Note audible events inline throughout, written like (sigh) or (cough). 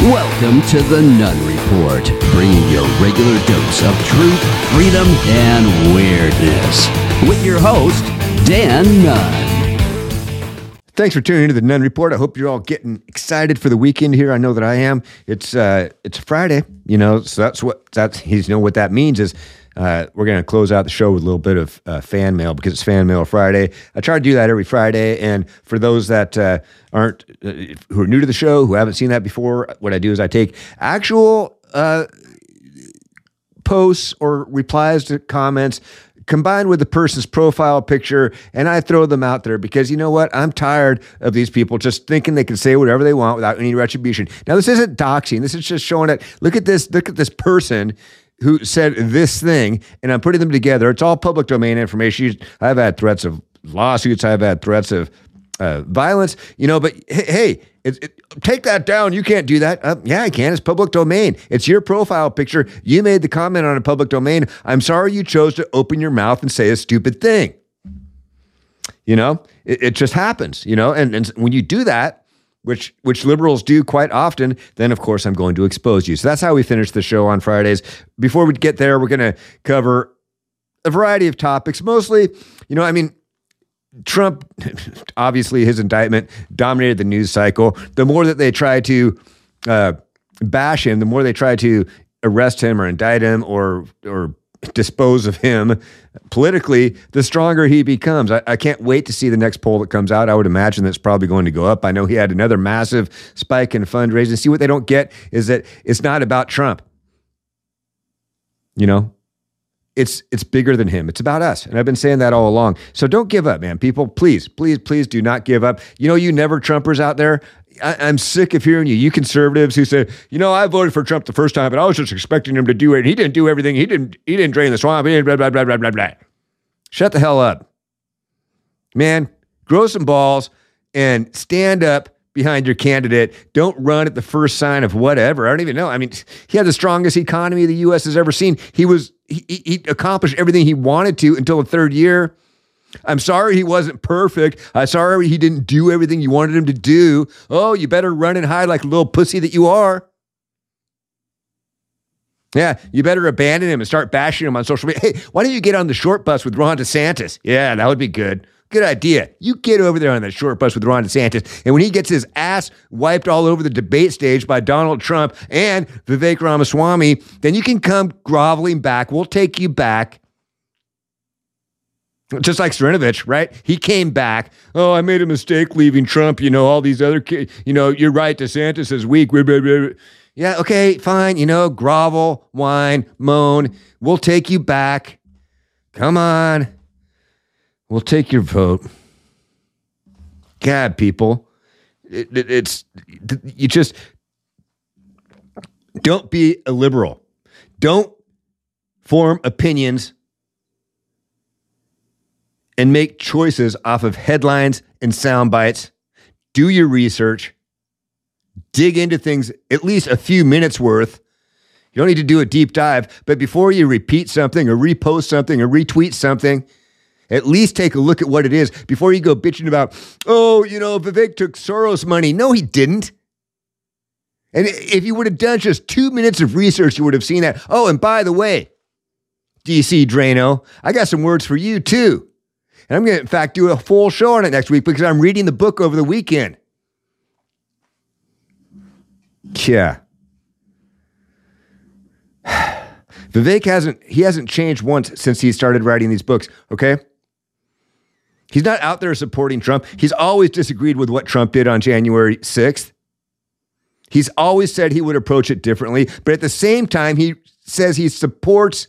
Welcome to the Nunn Report, bringing your regular dose of truth, freedom, and weirdness. With your host, Dan Nunn. Thanks for tuning into the Nunn Report. I hope you're all getting excited for the weekend here. I know that I am. It's uh, it's Friday, you know, so that's what that's you know what that means is uh, we're going to close out the show with a little bit of uh, fan mail because it's Fan Mail Friday. I try to do that every Friday. And for those that uh, aren't, uh, who are new to the show, who haven't seen that before, what I do is I take actual uh, posts or replies to comments combined with the person's profile picture and I throw them out there because you know what? I'm tired of these people just thinking they can say whatever they want without any retribution. Now this isn't doxing. This is just showing that look at this look at this person who said this thing, and I'm putting them together. It's all public domain information. I've had threats of lawsuits. I've had threats of uh, violence. You know, but hey, it, it, take that down. You can't do that. Uh, yeah, I can. It's public domain. It's your profile picture. You made the comment on a public domain. I'm sorry you chose to open your mouth and say a stupid thing. You know, it, it just happens. You know, and, and when you do that, which which liberals do quite often, then of course I'm going to expose you. So that's how we finish the show on Fridays. Before we get there, we're going to cover a variety of topics. Mostly, you know, I mean, Trump, (laughs) obviously, his indictment dominated the news cycle. The more that they try to uh, bash him, the more they try to arrest him or indict him or or dispose of him politically, the stronger he becomes. I, I, can't wait to see the next poll that comes out. I would imagine that's probably going to go up. I know he had another massive spike in fundraising. See what they don't get is that it's not about Trump. You know, it's it's bigger than him. It's about us. And I've been saying that all along. So don't give up, man. People, please, please, please do not give up. You know, you never Trumpers out there. I, am sick of hearing you, you conservatives who say, you know, I voted for Trump the first time, but I was just expecting him to do it. He didn't do everything. He didn't. He didn't drain the swamp. He didn't blah blah blah blah blah blah. Shut the hell up, man. Grow some balls and stand up behind your candidate. Don't run at the first sign of whatever. I don't even know. I mean, he had the strongest economy the U.S. has ever seen. He was he, he accomplished everything he wanted to until the third year. I'm sorry he wasn't perfect. I'm sorry he didn't do everything you wanted him to do. Oh, you better run and hide like a little pussy that you are. Yeah, you better abandon him and start bashing him on social media. Hey, why don't you get on the short bus with Ron DeSantis? Yeah, that would be good. Good idea. You get over there on that short bus with Ron DeSantis. And when he gets his ass wiped all over the debate stage by Donald Trump and Vivek Ramaswamy, then you can come groveling back. We'll take you back just like Cernovich, right? He came back. Oh, I made a mistake leaving Trump. You know, all these other kids. You know, you're right. DeSantis is weak. Yeah, okay, fine. You know, grovel, whine, moan. We'll take you back. Come on. We'll take your vote. God, people, it, it, it's you just don't be a liberal. Don't form opinions and make choices off of headlines and sound bites. Do your research, dig into things at least a few minutes worth. You don't need to do a deep dive, but before you repeat something or repost something or retweet something, at least take a look at what it is before you go bitching about, oh, you know, Vivek took Soros money. No, he didn't. And if you would have done just two minutes of research, you would have seen that. Oh, and by the way, DC Draino, I got some words for you too. And I'm going to, in fact, do a full show on it next week because I'm reading the book over the weekend. Yeah. (sighs) Vivek hasn't he hasn't changed once since he started writing these books, okay? He's not out there supporting Trump. He's always disagreed with what Trump did on January 6th. He's always said he would approach it differently, but at the same time he says he supports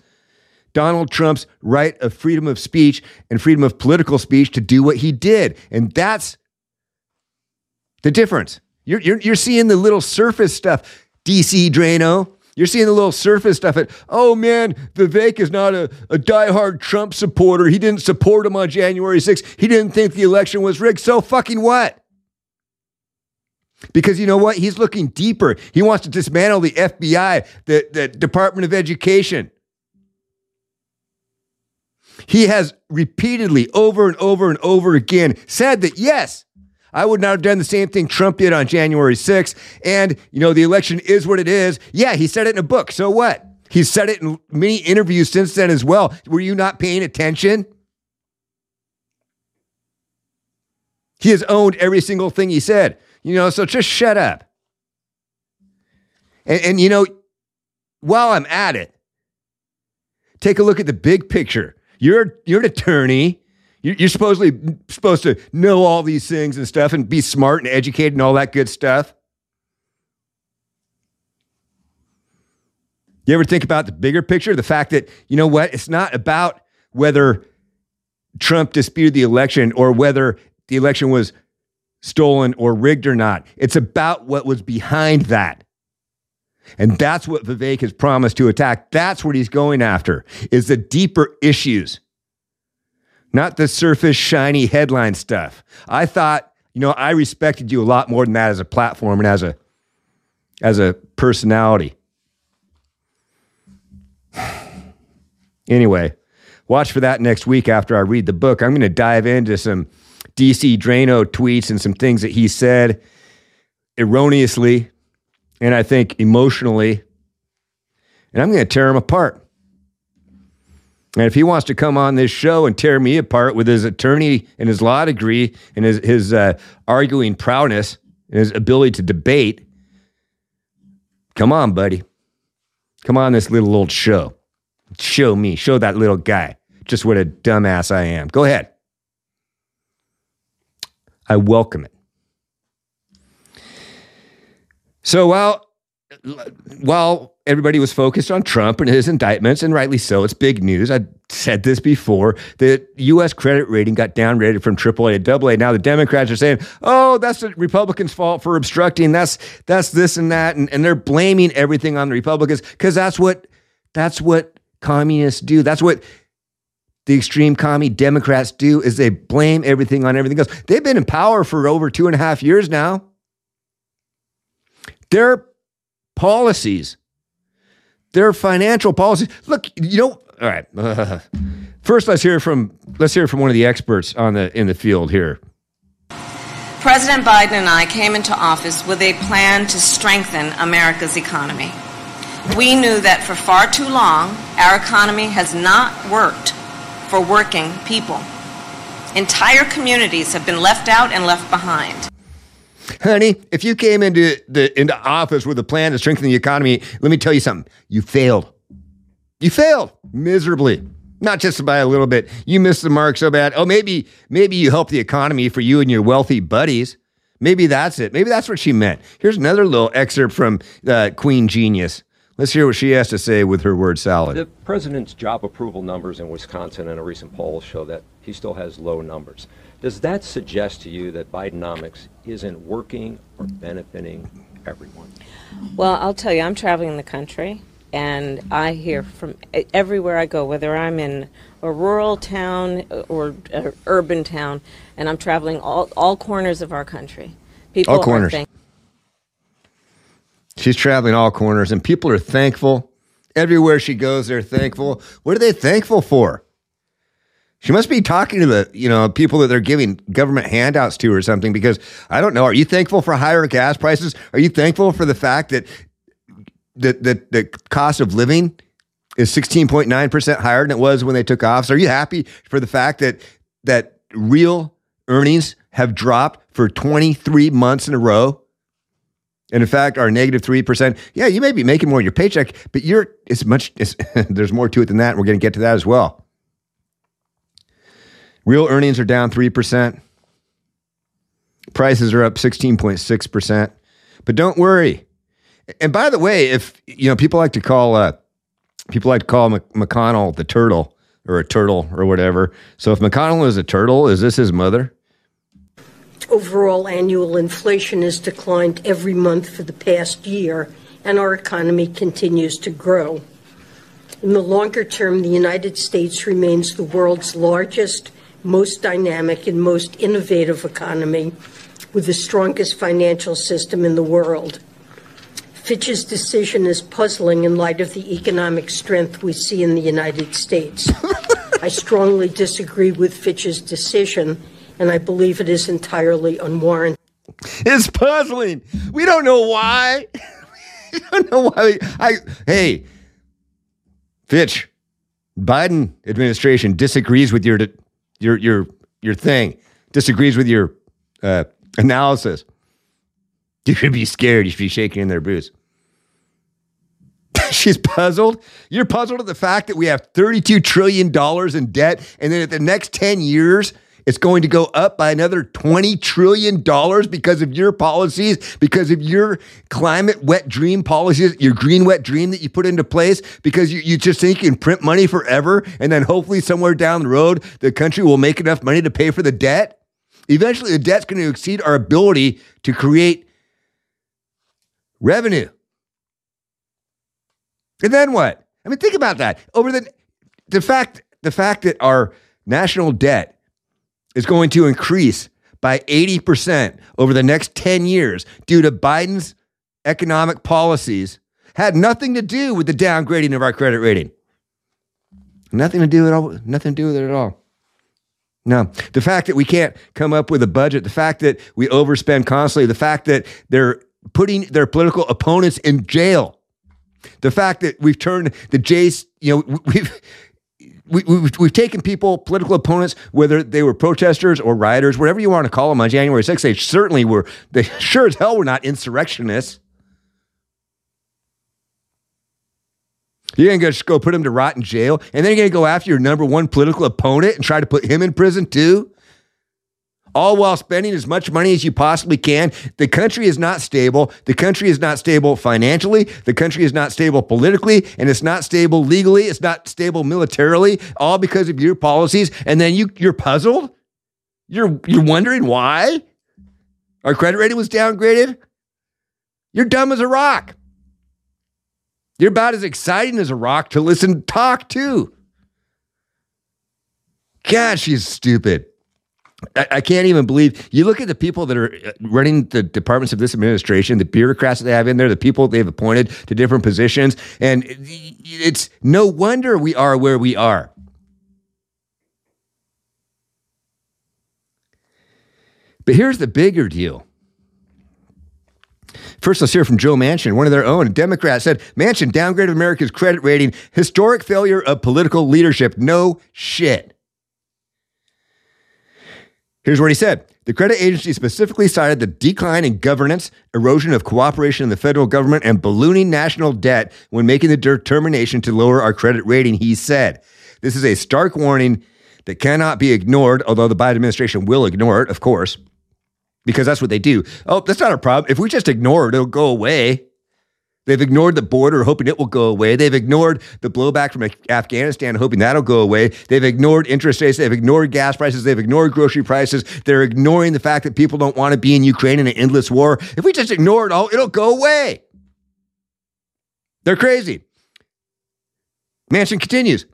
Donald Trump's right of freedom of speech and freedom of political speech to do what he did. And that's the difference. You're, you're, you're seeing the little surface stuff, DC Draino. You're seeing the little surface stuff at, oh man, Vivek is not a, a diehard Trump supporter. He didn't support him on January 6th. He didn't think the election was rigged. So fucking what? Because you know what? He's looking deeper. He wants to dismantle the FBI, the, the Department of Education. He has repeatedly, over and over and over again, said that yes, I would not have done the same thing Trump did on January 6th. And, you know, the election is what it is. Yeah, he said it in a book. So what? He's said it in many interviews since then as well. Were you not paying attention? He has owned every single thing he said. You know, so just shut up. And, and you know, while I'm at it, take a look at the big picture. You're you're an attorney. You're, you're supposedly supposed to know all these things and stuff and be smart and educated and all that good stuff. You ever think about the bigger picture? The fact that, you know what, it's not about whether Trump disputed the election or whether the election was stolen or rigged or not. It's about what was behind that. And that's what Vivek has promised to attack. That's what he's going after is the deeper issues. Not the surface shiny headline stuff. I thought, you know, I respected you a lot more than that as a platform and as a as a personality. (sighs) Anyway, watch for that next week after I read the book. I'm going to dive into some DC Draino tweets and some things that he said erroneously and I think emotionally, and I'm going to tear him apart. And if he wants to come on this show and tear me apart with his attorney and his law degree and his, his uh, arguing prowess and his ability to debate, come on, buddy. Come on, this little old show. Show me, show that little guy just what a dumbass I am. Go ahead. I welcome it. So while while everybody was focused on Trump and his indictments, and rightly so, it's big news. I said this before. The U.S. credit rating got downgraded from AAA to AA. Now the Democrats are saying, "Oh, that's the Republicans' fault for obstructing. That's that's this and that," and, and they're blaming everything on the Republicans because that's what that's what communists do. That's what the extreme commie Democrats do is they blame everything on everything else. They've been in power for over two and a half years now. Their policies, their financial policies. Look, you know, all right. Uh, (laughs) first, let's hear from let's hear from one of the experts on the in the field here. President Biden and I came into office with a plan to strengthen America's economy. We knew that for far too long, our economy has not worked for working people. Entire communities have been left out and left behind. Honey, if you came into the into office with a plan to strengthen the economy, let me tell you something. You failed. You failed miserably. Not just by a little bit. You missed the mark so bad. Oh, maybe maybe you helped the economy for you and your wealthy buddies. Maybe that's it. Maybe that's what she meant. Here's another little excerpt from uh, Queen Genius. Let's hear what she has to say with her word salad. The president's job approval numbers in Wisconsin in a recent poll show that he still has low numbers. Does that suggest to you that Bidenomics isn't working or benefiting everyone? Well, I'll tell you, I'm traveling the country and I hear from everywhere I go, whether I'm in a rural town uh, or an urban town, and I'm traveling all, all corners of our country. People all corners. Think- She's traveling all corners, and people are thankful. Everywhere she goes, they're thankful. What are they thankful for? She must be talking to the, you know, people that they're giving government handouts to or something because I don't know. Are you thankful for higher gas prices? Are you thankful for the fact that the, the, the cost of living is 16.9% higher than it was when they took office? Are you happy for the fact that that real earnings have dropped for 23 months in a row? And in fact, our negative 3%, yeah, you may be making more in your paycheck, but you're, it's much, it's, (laughs) there's more to it than that. We're going to get to that as well. Real earnings are down 3%. Prices are up 16.6%. But don't worry. And by the way, if, you know, people like to call, uh, people like to call McConnell the turtle or a turtle or whatever. So if McConnell is a turtle, is this his mother? Overall annual inflation has declined every month for the past year, and our economy continues to grow. In the longer term, the United States remains the world's largest, most dynamic, and most innovative economy with the strongest financial system in the world. Fitch's decision is puzzling in light of the economic strength we see in the United States. I (laughs) strongly disagree with Fitch's decision and I believe it is entirely unwarranted. It's puzzling. We don't know why. (laughs) we don't know why. I hey, Fitch, Biden administration disagrees with your your your your thing. Disagrees with your uh, analysis. You should be scared. You should be shaking in their boots. (laughs) She's puzzled. You're puzzled at the fact that we have $32 trillion in debt, and then at the next 10 years, it's going to go up by another $20 trillion because of your policies, because of your climate wet dream policies, your green wet dream that you put into place, because you, you just think you can print money forever. And then hopefully somewhere down the road, the country will make enough money to pay for the debt. Eventually, the debt's going to exceed our ability to create revenue. And then what? I mean, think about that. Over the the fact the fact that our national debt is going to increase by 80% over the next 10 years due to Biden's economic policies had nothing to do with the downgrading of our credit rating. Nothing to do it all, nothing to do with it at all. No, the fact that we can't come up with a budget, the fact that we overspend constantly, the fact that they're putting their political opponents in jail, the fact that we've turned the Jays, you know, (laughs) we've we, we've, we've taken people, political opponents, whether they were protesters or rioters, whatever you want to call them on January 6th, they certainly were, they (laughs) sure as hell were not insurrectionists. You're going to just go put him to rot in jail, and then you're going to go after your number one political opponent and try to put him in prison too? All while spending as much money as you possibly can. The country is not stable. The country is not stable financially. The country is not stable politically, and it's not stable legally. It's not stable militarily, all because of your policies. And then you, you're puzzled? You're, you're wondering why? Our credit rating was downgraded? You're dumb as a rock. You're about as exciting as a rock to listen talk to. God, she's stupid. I, I, can't even believe you look at the people that are uh, running the departments of this administration, the bureaucrats that they have in there, the people they've appointed to different positions, and it's no wonder we are where we are. But here's the bigger deal. First, let's hear from Joe Manchin, one of their own. A Democrat said Manchin downgraded America's credit rating, historic failure of political leadership. No shit. Here's what he said. The credit agency specifically cited the decline in governance, erosion of cooperation in the federal government, and ballooning national debt when making the determination to lower our credit rating, he said. This is a stark warning that cannot be ignored, although the Biden administration will ignore it, of course because that's what they do. Oh, that's not a problem. If we just ignore it, it'll go away. They've ignored the border, hoping it will go away. They've ignored the blowback from Afghanistan, hoping that'll go away. They've ignored interest rates. They've ignored gas prices. They've ignored grocery prices. They're ignoring the fact that people don't want to be in Ukraine in an endless war. If we just ignore it all, it'll go away. They're crazy. Manchin continues.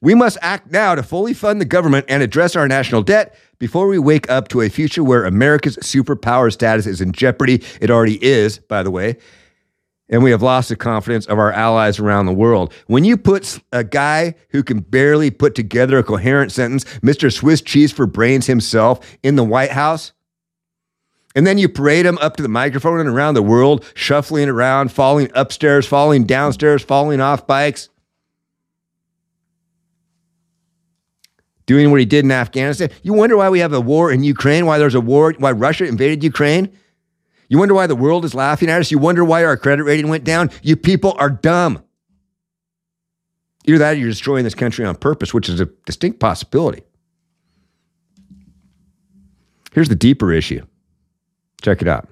We must act now to fully fund the government and address our national debt before we wake up to a future where America's superpower status is in jeopardy. It already is, by the way. And we have lost the confidence of our allies around the world. When you put a guy who can barely put together a coherent sentence, Mr. Swiss cheese for brains himself, in the White House, and then you parade him up to the microphone and around the world, shuffling around, falling upstairs, falling downstairs, falling off bikes, doing what he did in Afghanistan. You wonder why we have a war in Ukraine, why there's a war, why Russia invaded Ukraine? You wonder why the world is laughing at us? You wonder why our credit rating went down? You people are dumb. Either that or you're destroying this country on purpose, which is a distinct possibility. Here's the deeper issue. Check it out.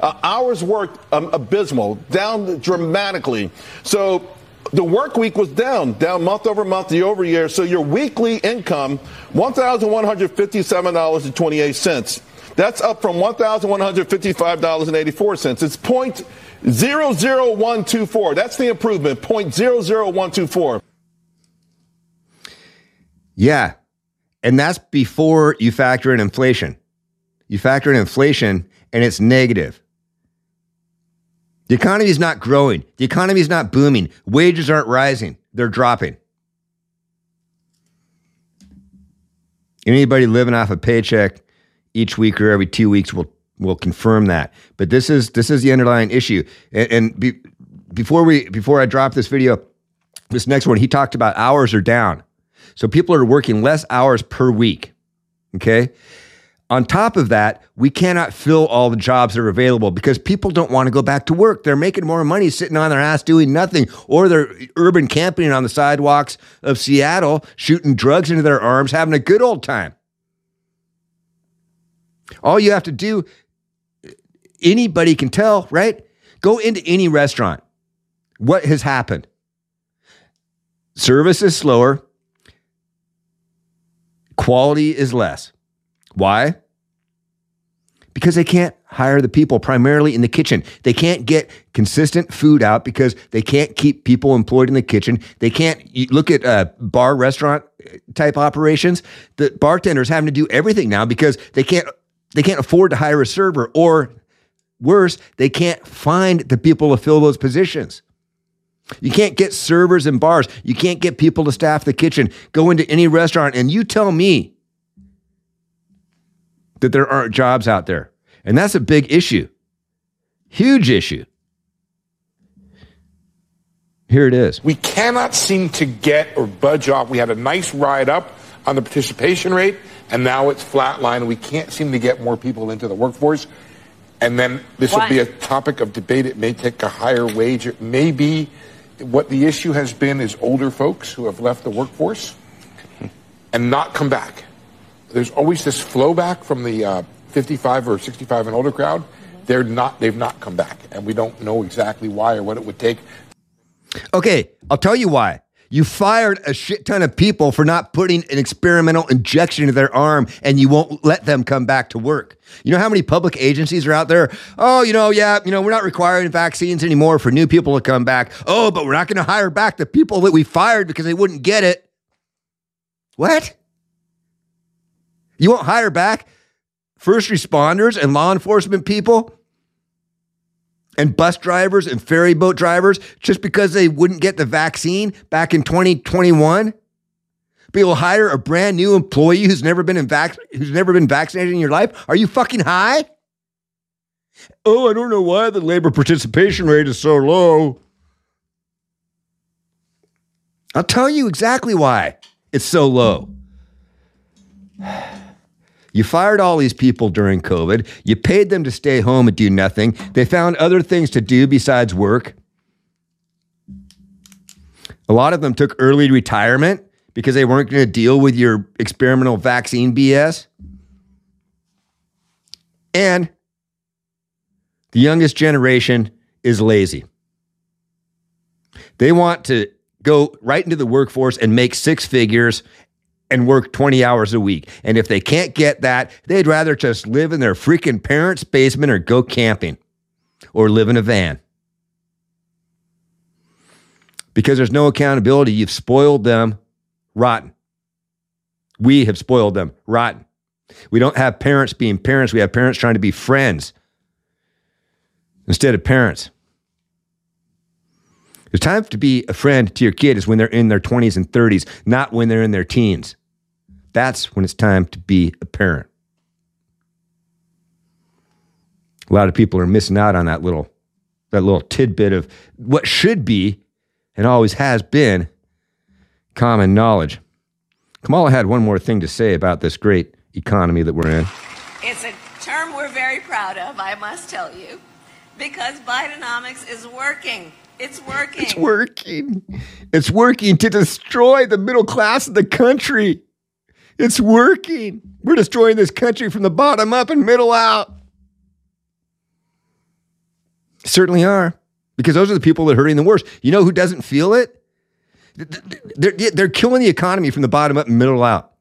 Uh, hours worked um, abysmal, down dramatically. So the work week was down, down month over month, year over year. So your weekly income, $1,157.28. That's up from $1,155.84. It's point zero zero one two four. That's the improvement, point zero zero one two four. Yeah. And that's before you factor in inflation. You factor in inflation and it's negative. The economy is not growing. The economy is not booming. Wages aren't rising, they're dropping. Anybody living off a paycheck each week or every two weeks we'll we'll confirm that. But this is this is the underlying issue. And, and be, before we before I drop this video, this next one, he talked about hours are down. So people are working less hours per week. Okay. On top of that, we cannot fill all the jobs that are available because people don't want to go back to work. They're making more money sitting on their ass doing nothing, or they're urban camping on the sidewalks of Seattle, shooting drugs into their arms, having a good old time. All you have to do, anybody can tell, right? Go into any restaurant. What has happened? Service is slower, quality is less. Why? Because they can't hire the people primarily in the kitchen. They can't get consistent food out because they can't keep people employed in the kitchen. They can't look at uh, bar restaurant type operations. The bartenders having to do everything now because they can't they can't afford to hire a server or worse, they can't find the people to fill those positions. You can't get servers in bars. You can't get people to staff the kitchen. Go into any restaurant and you tell me that there aren't jobs out there. And that's a big issue. Huge issue. Here it is. We cannot seem to get or budge off. We had a nice ride up on the participation rate, and now it's flatline. We can't seem to get more people into the workforce. And then this will be a topic of debate. It may take a higher wage. It may be what the issue has been is older folks who have left the workforce and not come back. There's always this flow back from the uh, 55 or 65 and older crowd. They're not. They've not come back, and we don't know exactly why or what it would take. Okay, I'll tell you why. You fired a shit ton of people for not putting an experimental injection into their arm and you won't let them come back to work. You know how many public agencies are out there? Oh, you know, yeah, you know, we're not requiring vaccines anymore for new people to come back. Oh, but we're not going to hire back the people that we fired because they wouldn't get it. What? You won't hire back first responders and law enforcement people? And bus drivers and ferry boat drivers just because they wouldn't get the vaccine back in 2021? But you'll hire a brand new employee who's never been in vac- who's never been vaccinated in your life? Are you fucking high? Oh, I don't know why the labor participation rate is so low. I'll tell you exactly why it's so low. You fired all these people during COVID. You paid them to stay home and do nothing. They found other things to do besides work. A lot of them took early retirement because they weren't going to deal with your experimental vaccine BS. And the youngest generation is lazy. They want to go right into the workforce and make six figures and work 20 hours a week. And if they can't get that, they'd rather just live in their freaking parents' basement or go camping or live in a van. Because there's no accountability, you've spoiled them rotten. We have spoiled them rotten. We don't have parents being parents, we have parents trying to be friends instead of parents. The time to be a friend to your kid is when they're in their 20s and 30s, not when they're in their teens. That's when it's time to be a parent. A lot of people are missing out on that little that little tidbit of what should be and always has been common knowledge. Kamala had one more thing to say about this great economy that we're in. It's a term we're very proud of, I must tell you, because Bidenomics is working. It's working. It's working. It's working to destroy the middle class of the country. It's working. We're destroying this country from the bottom up and middle out. Certainly are. Because those are the people that are hurting the worst. You know who doesn't feel it? They're, they're killing the economy from the bottom up and middle out.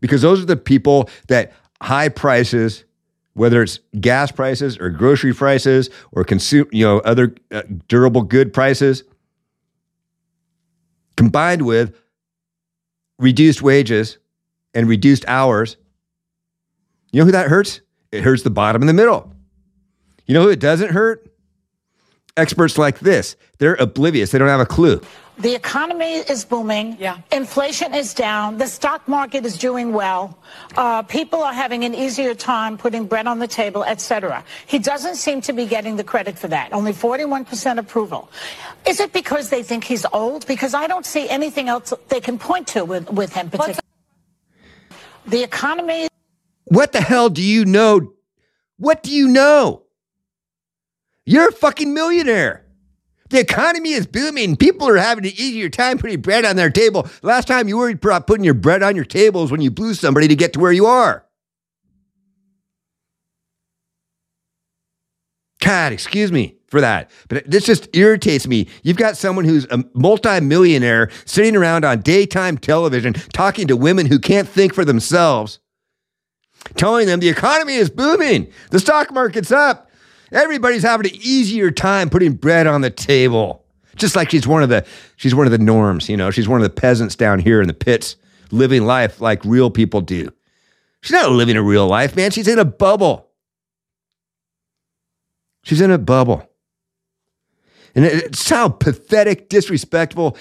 Because those are the people that high prices, whether it's gas prices or grocery prices or consume, you know, other uh, durable good prices, combined with reduced wages and reduced hours, you know who that hurts? It hurts the bottom and the middle. You know who it doesn't hurt? Experts like this. They're oblivious. They don't have a clue. The economy is booming. Yeah. Inflation is down. The stock market is doing well. Uh, people are having an easier time putting bread on the table, etc. He doesn't seem to be getting the credit for that. Only 41% approval. Is it because they think he's old? Because I don't see anything else they can point to with, with him. Particularly. The economy. What the hell do you know? What do you know? You're a fucking millionaire. The economy is booming. People are having an easier time putting bread on their table. Last time you worried about putting your bread on your table is when you blew somebody to get to where you are. God, excuse me for that. But this just irritates me. You've got someone who's a multimillionaire sitting around on daytime television talking to women who can't think for themselves, telling them the economy is booming, the stock market's up. Everybody's having an easier time putting bread on the table. Just like she's one of the she's one of the norms, you know. She's one of the peasants down here in the pits, living life like real people do. She's not living a real life, man. She's in a bubble. She's in a bubble. And it's how pathetic, disrespectful.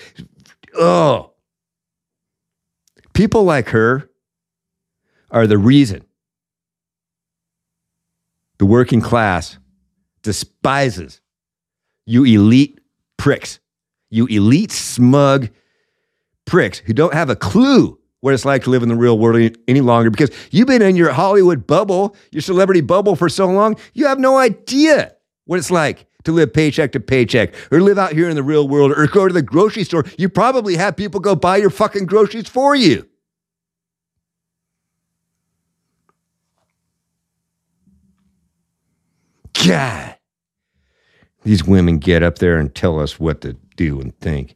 Oh. People like her are the reason the working class despises you elite pricks, you elite smug pricks who don't have a clue what it's like to live in the real world any longer because you've been in your Hollywood bubble, your celebrity bubble for so long, you have no idea what it's like to live paycheck to paycheck or live out here in the real world or go to the grocery store. You probably have people go buy your fucking groceries for you. God. These women get up there and tell us what to do and think.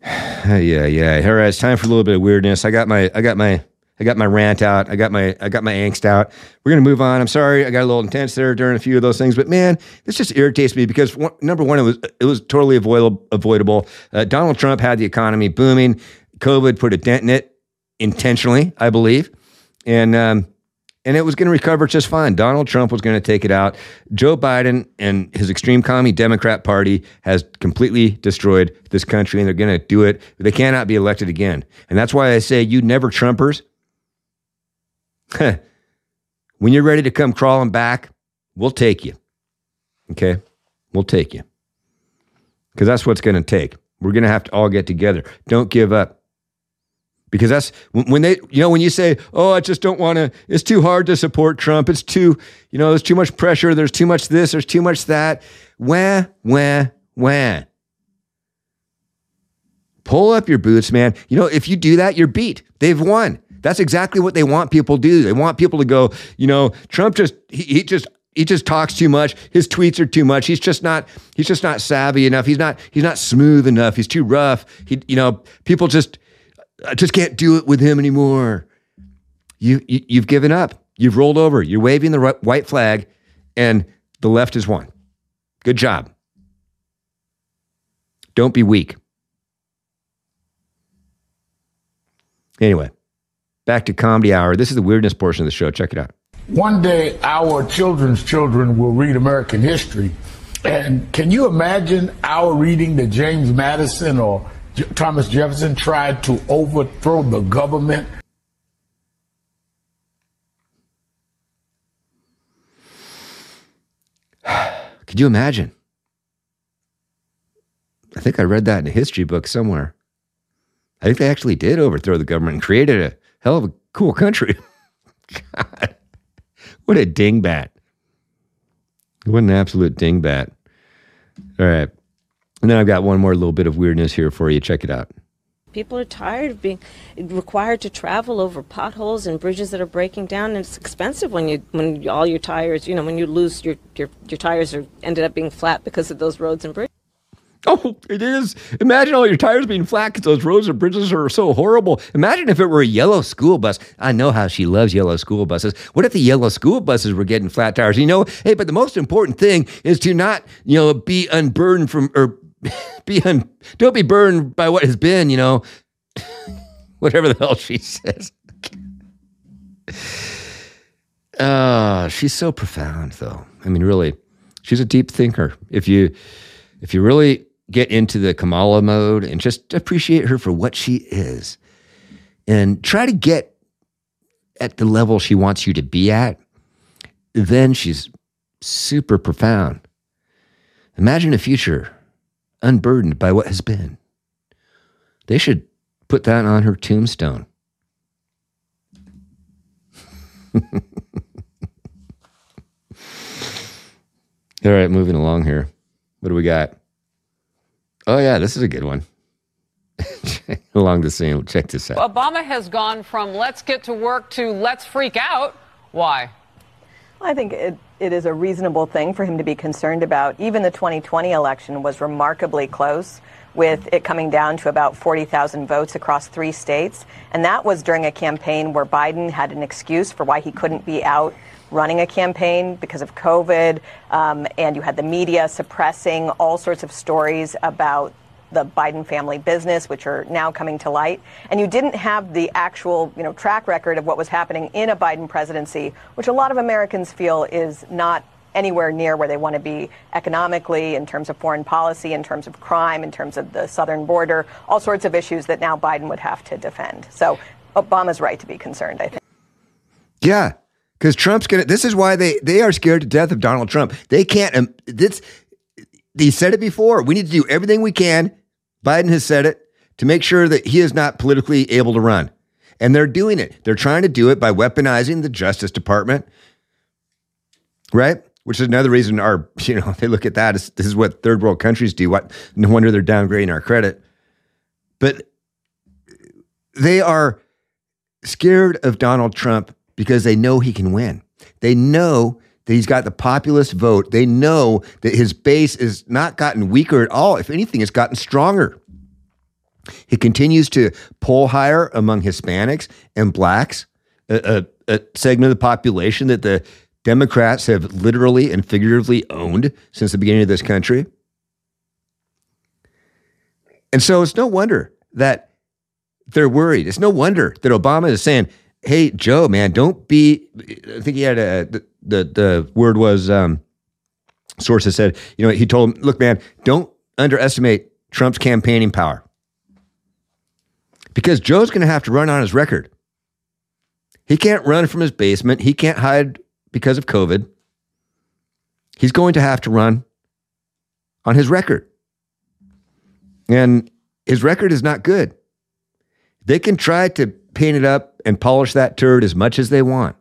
(sighs) yeah, yeah. All right, it's time for a little bit of weirdness. I got my I got my I got my rant out. I got my I got my angst out. We're gonna move on. I'm sorry, I got a little intense there during a few of those things, but man, this just irritates me because one, number one, it was it was totally avoidable. Avoidable. Uh, Donald Trump had the economy booming. COVID put a dent in it intentionally, I believe, and um, and it was going to recover just fine. Donald Trump was going to take it out. Joe Biden and his extreme commie Democrat Party has completely destroyed this country, and they're going to do it. They cannot be elected again. And that's why I say, you never Trumpers, (laughs) when you're ready to come crawling back, we'll take you. Okay? We'll take you. Because that's what's going to take. We're going to have to all get together. Don't give up because that's when they you know when you say oh i just don't want to it's too hard to support trump. It's too you know there's too much pressure there's too much this there's too much that. Wah wah wah. Pull up your boots man. You know if you do that you're beat. They've won. That's exactly what they want people to do. They want people to go you know trump just he, he just he just talks too much. His tweets are too much. He's just not he's just not savvy enough. He's not he's not smooth enough. He's too rough. He you know people just I just can't do it with him anymore. You, you you've given up. You've rolled over. You're waving the white flag, and the left has won. Good job. Don't be weak. Anyway, back to comedy hour. This is the weirdness portion of the show. Check it out. One day, our children's children will read American history. And can you imagine our reading the James Madison or Thomas Jefferson tried to overthrow the government. (sighs) Could you imagine? I think I read that in a history book somewhere. I think they actually did overthrow the government and created a hell of a cool country. (laughs) God, what a dingbat. What an absolute dingbat. All right. And then I've got one more little bit of weirdness here for you. Check it out. People are tired of being required to travel over potholes and bridges that are breaking down, and it's expensive when you when all your tires, you know, when you lose your your, your tires are ended up being flat because of those roads and bridges. Oh, it is. Imagine all your tires being flat because those roads and bridges are so horrible. Imagine if it were a yellow school bus. I know how she loves yellow school buses. What if the yellow school buses were getting flat tires? You know, hey, but the most important thing is to not, you know, be unburdened from or (laughs) be un, don't be burned by what has been, you know, (laughs) whatever the hell she says. uh, (laughs) she's so profound though. I mean, really, she's a deep thinker. If you if you really get into the Kamala mode and just appreciate her for what she is and try to get at the level she wants you to be at, then she's super profound. Imagine a future unburdened by what has been. They should put that on her tombstone. (laughs) All right, moving along here. What do we got? Oh, yeah, this is a good one. (laughs) along the same, check this out. Obama has gone from let's get to work to let's freak out. Why? I think it, it is a reasonable thing for him to be concerned about. Even the 2020 election was remarkably close, with it coming down to about 40,000 votes across three states. And that was during a campaign where Biden had an excuse for why he couldn't be out running a campaign because of COVID. Um, and you had the media suppressing all sorts of stories about the Biden family business, which are now coming to light. And you didn't have the actual, you know, track record of what was happening in a Biden presidency, which a lot of Americans feel is not anywhere near where they want to be economically, in terms of foreign policy, in terms of crime, in terms of the southern border, all sorts of issues that now Biden would have to defend. So Obama's right to be concerned, I think. Yeah, because Trump's gonna. This is why they they are scared to death of Donald Trump. They can't. Um, this. He said it before. We need to do everything we can Biden has said it to make sure that he is not politically able to run. And they're doing it. They're trying to do it by weaponizing the Justice Department, right? Which is another reason our, (laughs) you know, they look at that as this is what third world countries do. What no wonder they're downgrading our credit. But they are scared of Donald Trump because they know he can win. They know he's got the populist vote. They know that his base has not gotten weaker at all. If anything, it's gotten stronger. He continues to poll higher among Hispanics and blacks, a, a, a segment of the population that the Democrats have literally and figuratively owned since the beginning of this country. And so it's no wonder that they're worried. It's no wonder that Obama is saying, hey, Joe, man, don't be. I think he had a, the, the, word was, um, sources said, you know, he told him, look, man, don't underestimate Trump's campaigning power because Joe's going to have to run on his record. He can't run from his basement. He can't hide because of COVID. He's going to have to run on his record. And his record is not good. They can try to paint it up and polish that turd as much as they want.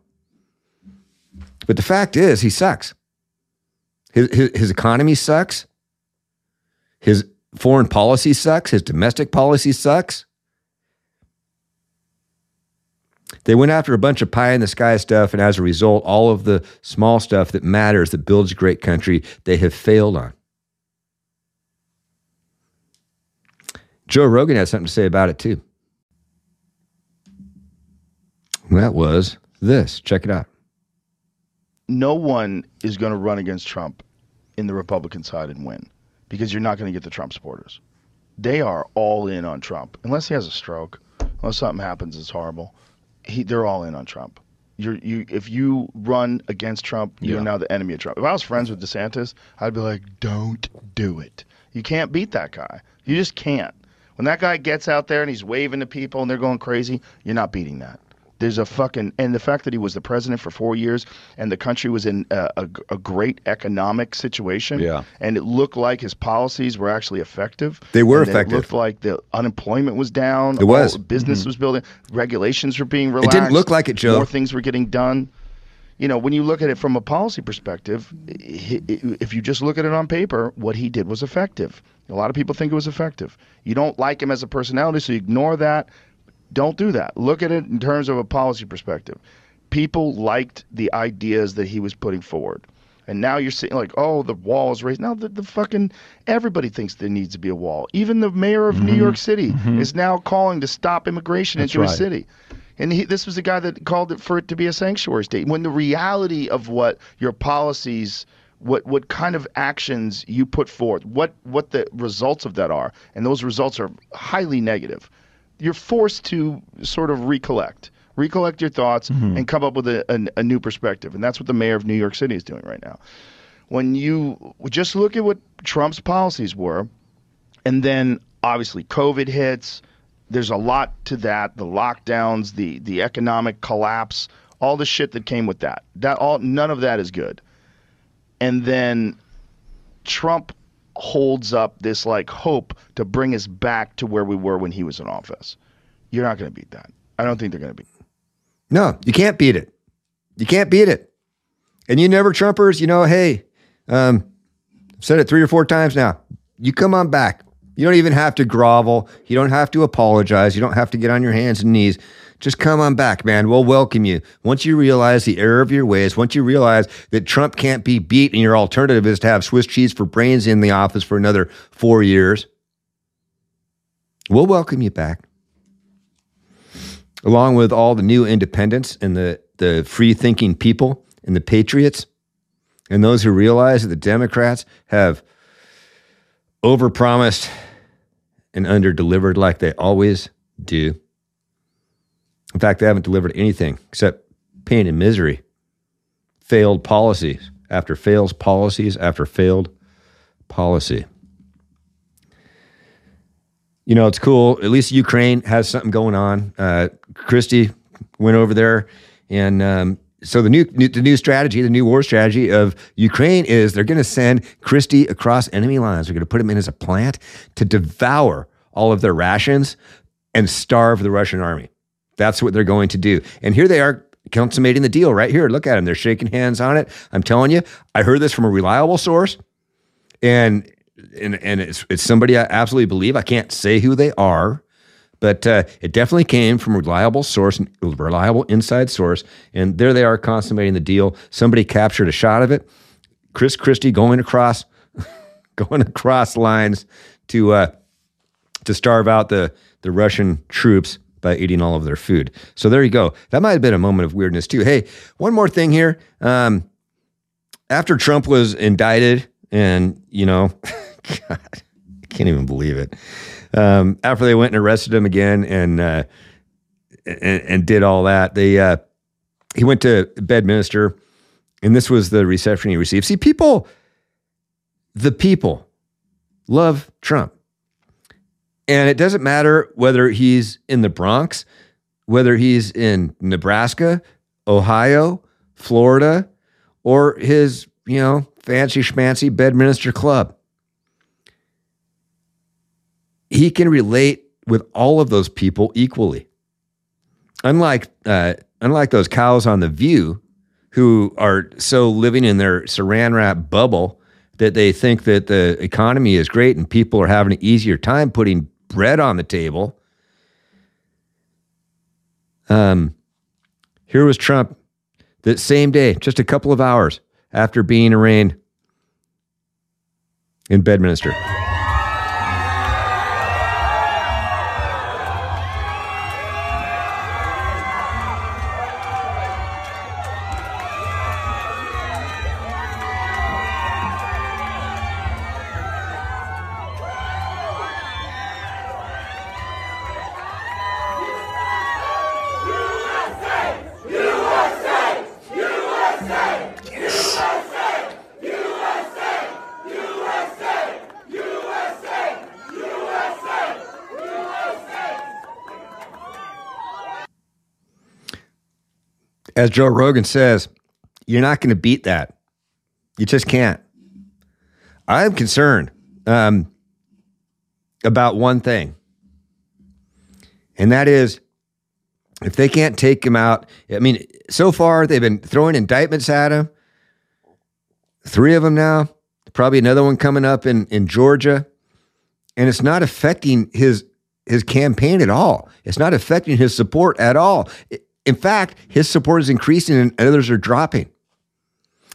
But the fact is, he sucks. His, his, his economy sucks. His foreign policy sucks. His domestic policy sucks. They went after a bunch of pie in the sky stuff, and as a result, all of the small stuff that matters that builds a great country, they have failed on. Joe Rogan had something to say about it too. That was this. Check it out. No one is going to run against Trump in the Republican side and win because you're not going to get the Trump supporters. They are all in on Trump unless he has a stroke, unless something happens that's horrible. He, they're all in on Trump. You're, you, if you run against Trump, you're Yeah. now the enemy of Trump. If I was friends with DeSantis, I'd be like, don't do it. You can't beat that guy. You just can't. When that guy gets out there and he's waving to people and they're going crazy, you're not beating that. There's a fucking and the fact that he was the president for four years and the country was in a, a, a great economic situation. Yeah. and it looked like his policies were actually effective. They were and effective. It looked like the unemployment was down. It was. business Mhm. was building. Regulations were being relaxed. It didn't look like it, Joe. More things were getting done. You know, when you look at it from a policy perspective, if you just look at it on paper, what he did was effective. A lot of people think it was effective. You don't like him as a personality, so you ignore that. Don't do that. Look at it in terms of a policy perspective. People liked the ideas that he was putting forward. And now you're saying like, oh, the wall is raised. Now the, the fucking everybody thinks there needs to be a wall. Even the mayor of New Mhm. York City Mhm. is now calling to stop immigration That's into his right. city. And he, this was the guy that called it for it to be a sanctuary state. When the reality of what your policies, what what kind of actions you put forth, what what the results of that are, and those results are highly negative, you're forced to sort of recollect, recollect your thoughts, Mhm. and come up with a, a, a new perspective. And that's what the mayor of New York City is doing right now. When you just look at what Trump's policies were, And then obviously COVID hits. There's a lot to that. The lockdowns, the the economic collapse, all the shit that came with that. That all none of that is good. And then Trump holds up this like hope to bring us back to where we were when he was in office. You're not going to beat that. I don't think they're going to beat. No, you can't beat it. You can't beat it. And you never Trumpers, you know, hey, um, I've said it three or four times now. You come on back. You don't even have to grovel. You don't have to apologize. You don't have to get on your hands and knees. Just come on back, man. We'll welcome you. Once you realize the error of your ways, once you realize that Trump can't be beat and your alternative is to have Swiss cheese for brains in the office for another four years, we'll welcome you back. Along with all the new independents and the, the free thinking people and the patriots and those who realize that the Democrats have overpromised and underdelivered like they always do. In fact, they haven't delivered anything except pain and misery, failed policies after fails policies after failed policy. You know, it's cool. At least Ukraine has something going on. Uh, Christie went over there, and um, so the new, new the new strategy, the new war strategy of Ukraine is they're going to send Christie across enemy lines. They're going to put him in as a plant to devour all of their rations and starve the Russian army. That's what they're going to do. And here they are consummating the deal right here. Look at them. They're shaking hands on it. I'm telling you, I heard this from a reliable source. And and, and it's, it's somebody I absolutely believe. I can't say who they are, but uh, it definitely came from a reliable source, a reliable inside source. And there they are consummating the deal. Somebody captured a shot of it. Chris Christie going across, (laughs) going across lines to uh, to starve out the the Russian troops by eating all of their food. So there you go. That might have been a moment of weirdness too. Hey, one more thing here. Um, after Trump was indicted, and you know, (laughs) God, I can't even believe it. Um, after they went and arrested him again, and uh, and, and, did all that, they uh, he went to Bedminster, and this was the reception he received. See, people, the people, love Trump. And it doesn't matter whether he's in the Bronx, whether he's in Nebraska, Ohio, Florida, or his, you know, fancy schmancy Bedminster Club. He can relate with all of those people equally. Unlike uh, unlike those cows on the View, who are so living in their saran wrap bubble that they think that the economy is great and people are having an easier time putting bread on the table. Um, here was Trump that same day, just a couple of hours after being arraigned in Bedminster. As Joe Rogan says, you're not going to beat that. You just can't. I'm concerned um, about one thing, and that is if they can't take him out. I mean, so far they've been throwing indictments at him. Three of them now. Probably another one coming up in in Georgia, and it's not affecting his his campaign at all. It's not affecting his support at all. It, in fact, his support is increasing and others are dropping.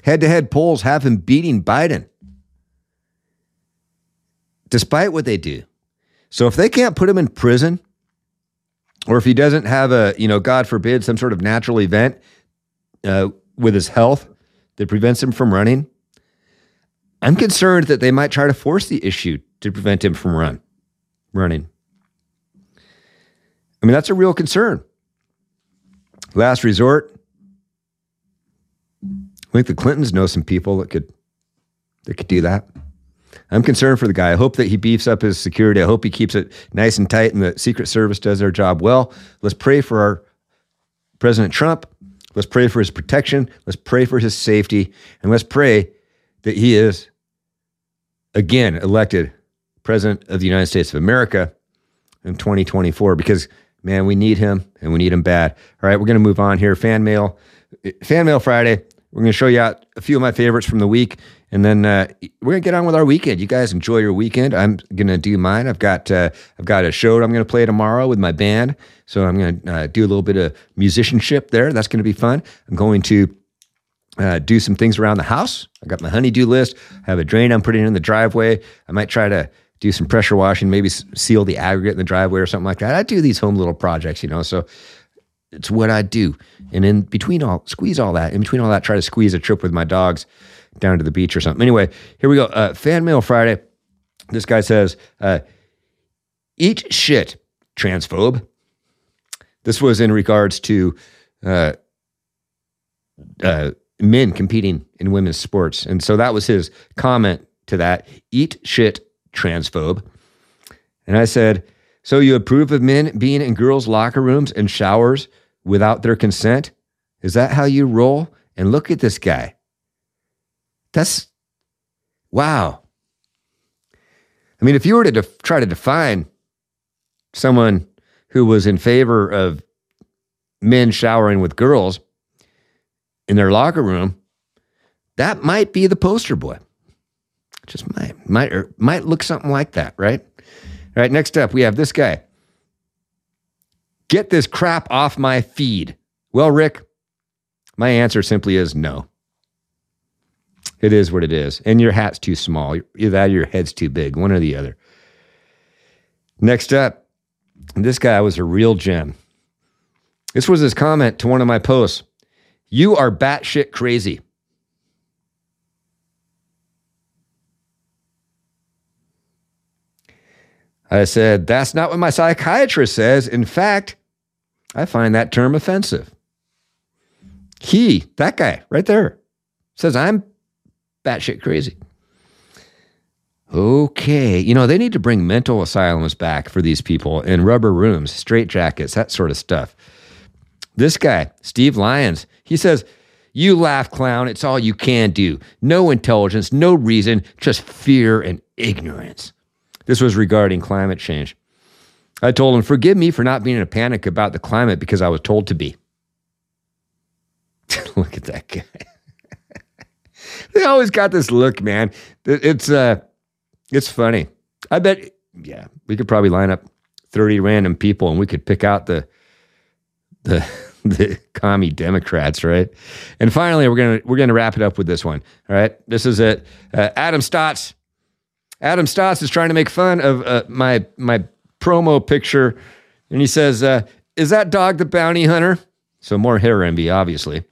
Head to head polls have him beating Biden, despite what they do. So if they can't put him in prison, or if he doesn't have a, you know, God forbid, some sort of natural event uh, with his health that prevents him from running, I'm concerned that they might try to force the issue to prevent him from run running. I mean, that's a real concern. Last resort. I think the Clintons know some people that could that could do that. I'm concerned for the guy. I hope that he beefs up his security. I hope he keeps it nice and tight and the Secret Service does their job well. Let's pray for our President Trump. Let's pray for his protection. Let's pray for his safety. And let's pray that he is again elected President of the United States of America in 2024 because, man, we need him and we need him bad. All right, we're going to move on here. Fan mail, fan mail Friday. We're going to show you out a few of my favorites from the week, and then uh, we're going to get on with our weekend. You guys enjoy your weekend. I'm going to do mine. I've got uh, I've got a show I'm going to play tomorrow with my band, so I'm going to uh, do a little bit of musicianship there. That's going to be fun. I'm going to uh, do some things around the house. I got my honeydew list. I have a drain I'm putting in the driveway. I might try to do some pressure washing, maybe seal the aggregate in the driveway or something like that. I do these home little projects, you know. So it's what I do. And in between all, squeeze all that. In between all that, try to squeeze a trip with my dogs down to the beach or something. Anyway, here we go. Uh, Fan Mail Friday. This guy says, uh, "Eat shit, transphobe." This was in regards to uh, uh, men competing in women's sports, and so that was his comment to that. Eat shit, transphobe. And I said, "So you approve of men being in girls' locker rooms and showers without their consent? Is that how you roll?" And look at this guy. That's wow. I mean, if you were to def- try to define someone who was in favor of men showering with girls in their locker room, that might be the poster boy. Just might might or might look something like that, right? All right, next up we have this guy. Get this crap off my feed. Well, Rick, my answer simply is no. It is what it is. And your hat's too small. Either that your head's too big, one or the other. Next up, this guy was a real gem. This was his comment to one of my posts. You are batshit crazy. I said, That's not what my psychiatrist says. In fact, I find that term offensive. He, that guy right there, says I'm batshit crazy. Okay. You know, they need to bring mental asylums back for these people in rubber rooms, straight jackets, that sort of stuff. This guy, Steve Lyons, he says, You laugh, clown. It's all you can do. No intelligence, no reason, just fear and ignorance. This was regarding climate change. I told him, Forgive me for not being in a panic about the climate because I was told to be. (laughs) Look at that guy. (laughs) they always got this look, man. It's uh it's funny. I bet yeah, we could probably line up 30 random people and we could pick out the the (laughs) the commie Democrats, right? And finally, we're gonna we're gonna wrap it up with this one. All right, this is it. Uh, Adam Stotts. Adam Stotts is trying to make fun of uh, my my promo picture, and he says, uh, "Is that dog the bounty hunter?" So more hair envy, obviously.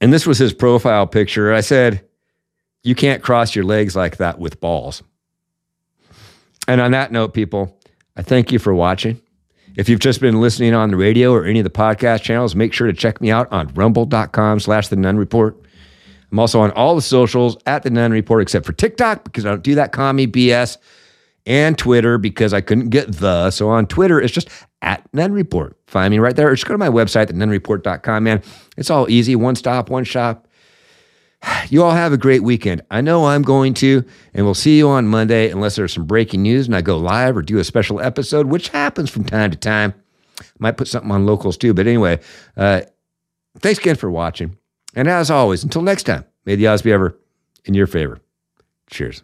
And this was his profile picture. I said, "You can't cross your legs like that with balls." And on that note, people, I thank you for watching. If you've just been listening on the radio or any of the podcast channels, make sure to check me out on rumble.com slash the Nunn Report. I'm also on all the socials at the Nunn Report, except for TikTok because I don't do that commie BS, and Twitter because I couldn't get the. So on Twitter, it's just at Nunn Report. Find me right there, or just go to my website, thenunnreport.com, man. It's all easy, one stop, one shop. (sighs) You all have a great weekend. I know I'm going to, and we'll see you on Monday unless there's some breaking news and I go live or do a special episode, which happens from time to time. Might put something on locals too. But anyway, uh, thanks again for watching. And as always, until next time, may the odds be ever in your favor. Cheers.